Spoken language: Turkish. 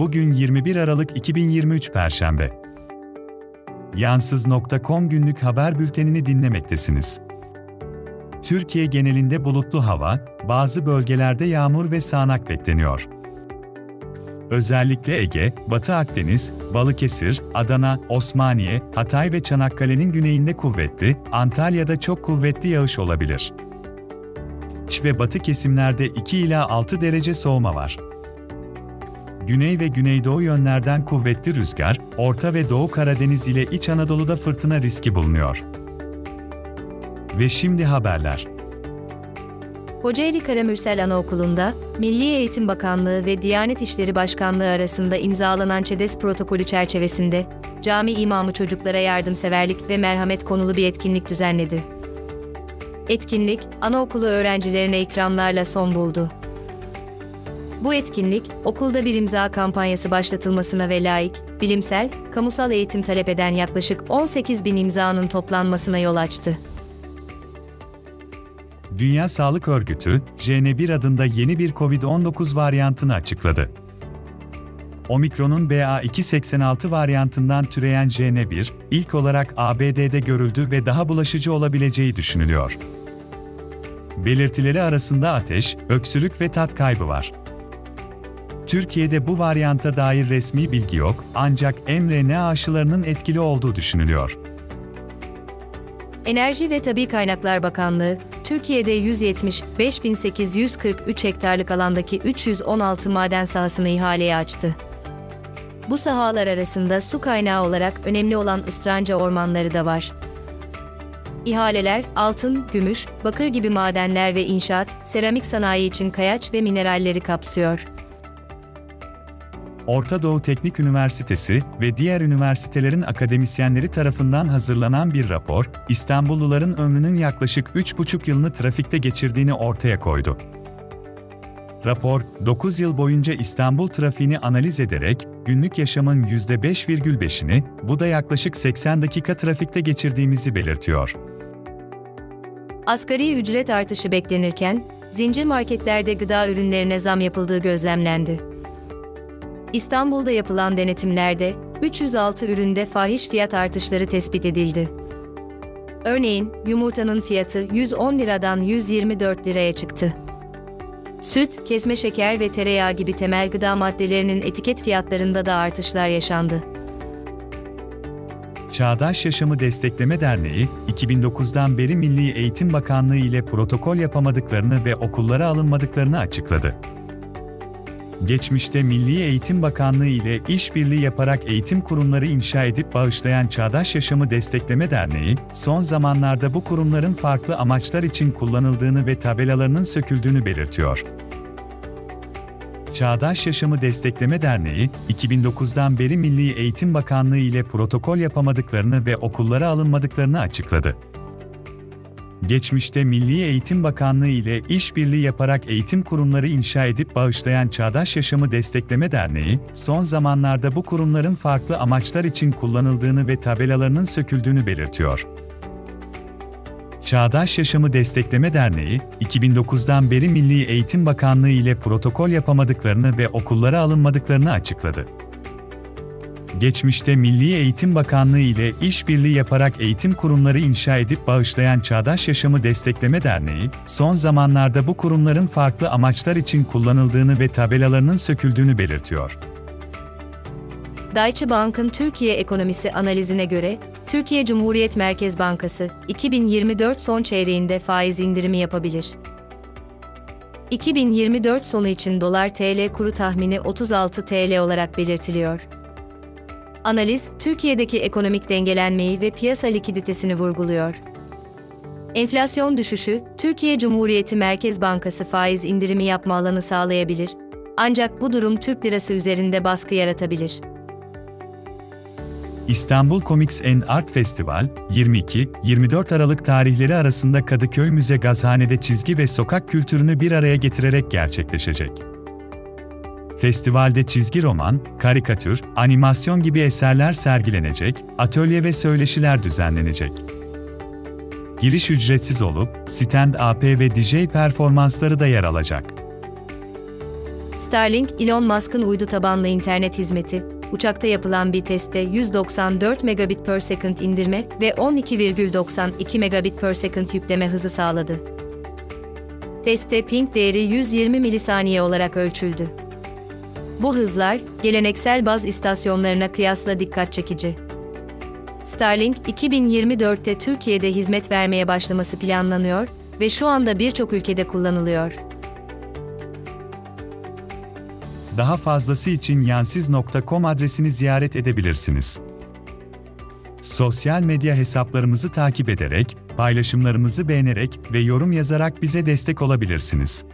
Bugün 21 Aralık 2023 Perşembe. Yansız.com günlük haber bültenini dinlemektesiniz. Türkiye genelinde bulutlu hava, bazı bölgelerde yağmur ve sağanak bekleniyor. Özellikle Ege, Batı Akdeniz, Balıkesir, Adana, Osmaniye, Hatay ve Çanakkale'nin güneyinde kuvvetli, Antalya'da çok kuvvetli yağış olabilir. İç ve batı kesimlerde 2 ila 6 derece soğuma var. Güney ve güneydoğu yönlerden kuvvetli rüzgar, Orta ve Doğu Karadeniz ile İç Anadolu'da fırtına riski bulunuyor. Ve şimdi haberler. Kocaeli Karamürsel Anaokulu'nda Milli Eğitim Bakanlığı ve Diyanet İşleri Başkanlığı arasında imzalanan ÇEDES protokolü çerçevesinde cami imamı çocuklara yardımseverlik ve merhamet konulu bir etkinlik düzenledi. Etkinlik, anaokulu öğrencilerine ikramlarla son buldu. Bu etkinlik, okulda bir imza kampanyası başlatılmasına ve layık, bilimsel, kamusal eğitim talep eden yaklaşık 18 bin imzanın toplanmasına yol açtı. Dünya Sağlık Örgütü, JN1 adında yeni bir COVID-19 varyantını açıkladı. Omikron'un BA286 varyantından türeyen JN1, ilk olarak ABD'de görüldü ve daha bulaşıcı olabileceği düşünülüyor. Belirtileri arasında ateş, öksürük ve tat kaybı var. Türkiye'de bu varyanta dair resmi bilgi yok, ancak mRNA aşılarının etkili olduğu düşünülüyor. Enerji ve Tabi Kaynaklar Bakanlığı, Türkiye'de 175.843 hektarlık alandaki 316 maden sahasını ihaleye açtı. Bu sahalar arasında su kaynağı olarak önemli olan ıstranca ormanları da var. İhaleler, altın, gümüş, bakır gibi madenler ve inşaat, seramik sanayi için kayaç ve mineralleri kapsıyor. Orta Doğu Teknik Üniversitesi ve diğer üniversitelerin akademisyenleri tarafından hazırlanan bir rapor, İstanbulluların ömrünün yaklaşık 3,5 yılını trafikte geçirdiğini ortaya koydu. Rapor, 9 yıl boyunca İstanbul trafiğini analiz ederek, günlük yaşamın %5,5'ini, bu da yaklaşık 80 dakika trafikte geçirdiğimizi belirtiyor. Asgari ücret artışı beklenirken, zincir marketlerde gıda ürünlerine zam yapıldığı gözlemlendi. İstanbul'da yapılan denetimlerde 306 üründe fahiş fiyat artışları tespit edildi. Örneğin, yumurtanın fiyatı 110 liradan 124 liraya çıktı. Süt, kesme şeker ve tereyağı gibi temel gıda maddelerinin etiket fiyatlarında da artışlar yaşandı. Çağdaş Yaşamı Destekleme Derneği, 2009'dan beri Milli Eğitim Bakanlığı ile protokol yapamadıklarını ve okullara alınmadıklarını açıkladı. Geçmişte Milli Eğitim Bakanlığı ile işbirliği yaparak eğitim kurumları inşa edip bağışlayan Çağdaş Yaşamı Destekleme Derneği, son zamanlarda bu kurumların farklı amaçlar için kullanıldığını ve tabelalarının söküldüğünü belirtiyor. Çağdaş Yaşamı Destekleme Derneği, 2009'dan beri Milli Eğitim Bakanlığı ile protokol yapamadıklarını ve okullara alınmadıklarını açıkladı. Geçmişte Milli Eğitim Bakanlığı ile işbirliği yaparak eğitim kurumları inşa edip bağışlayan Çağdaş Yaşamı Destekleme Derneği, son zamanlarda bu kurumların farklı amaçlar için kullanıldığını ve tabelalarının söküldüğünü belirtiyor. Çağdaş Yaşamı Destekleme Derneği, 2009'dan beri Milli Eğitim Bakanlığı ile protokol yapamadıklarını ve okullara alınmadıklarını açıkladı. Geçmişte Milli Eğitim Bakanlığı ile işbirliği yaparak eğitim kurumları inşa edip bağışlayan Çağdaş Yaşamı Destekleme Derneği, son zamanlarda bu kurumların farklı amaçlar için kullanıldığını ve tabelalarının söküldüğünü belirtiyor. Deutsche Bank'ın Türkiye ekonomisi analizine göre, Türkiye Cumhuriyet Merkez Bankası 2024 son çeyreğinde faiz indirimi yapabilir. 2024 sonu için dolar TL kuru tahmini 36 TL olarak belirtiliyor. Analiz, Türkiye'deki ekonomik dengelenmeyi ve piyasa likiditesini vurguluyor. Enflasyon düşüşü, Türkiye Cumhuriyeti Merkez Bankası faiz indirimi yapma alanı sağlayabilir. Ancak bu durum Türk lirası üzerinde baskı yaratabilir. İstanbul Comics and Art Festival, 22-24 Aralık tarihleri arasında Kadıköy Müze Gazhane'de çizgi ve sokak kültürünü bir araya getirerek gerçekleşecek. Festivalde çizgi roman, karikatür, animasyon gibi eserler sergilenecek, atölye ve söyleşiler düzenlenecek. Giriş ücretsiz olup, stand-up ve DJ performansları da yer alacak. Starlink, Elon Musk'ın uydu tabanlı internet hizmeti, uçakta yapılan bir testte 194 megabit per second indirme ve 12,92 megabit per second yükleme hızı sağladı. Testte ping değeri 120 milisaniye olarak ölçüldü. Bu hızlar, geleneksel baz istasyonlarına kıyasla dikkat çekici. Starlink, 2024'te Türkiye'de hizmet vermeye başlaması planlanıyor ve şu anda birçok ülkede kullanılıyor. Daha fazlası için yansiz.com adresini ziyaret edebilirsiniz. Sosyal medya hesaplarımızı takip ederek, paylaşımlarımızı beğenerek ve yorum yazarak bize destek olabilirsiniz.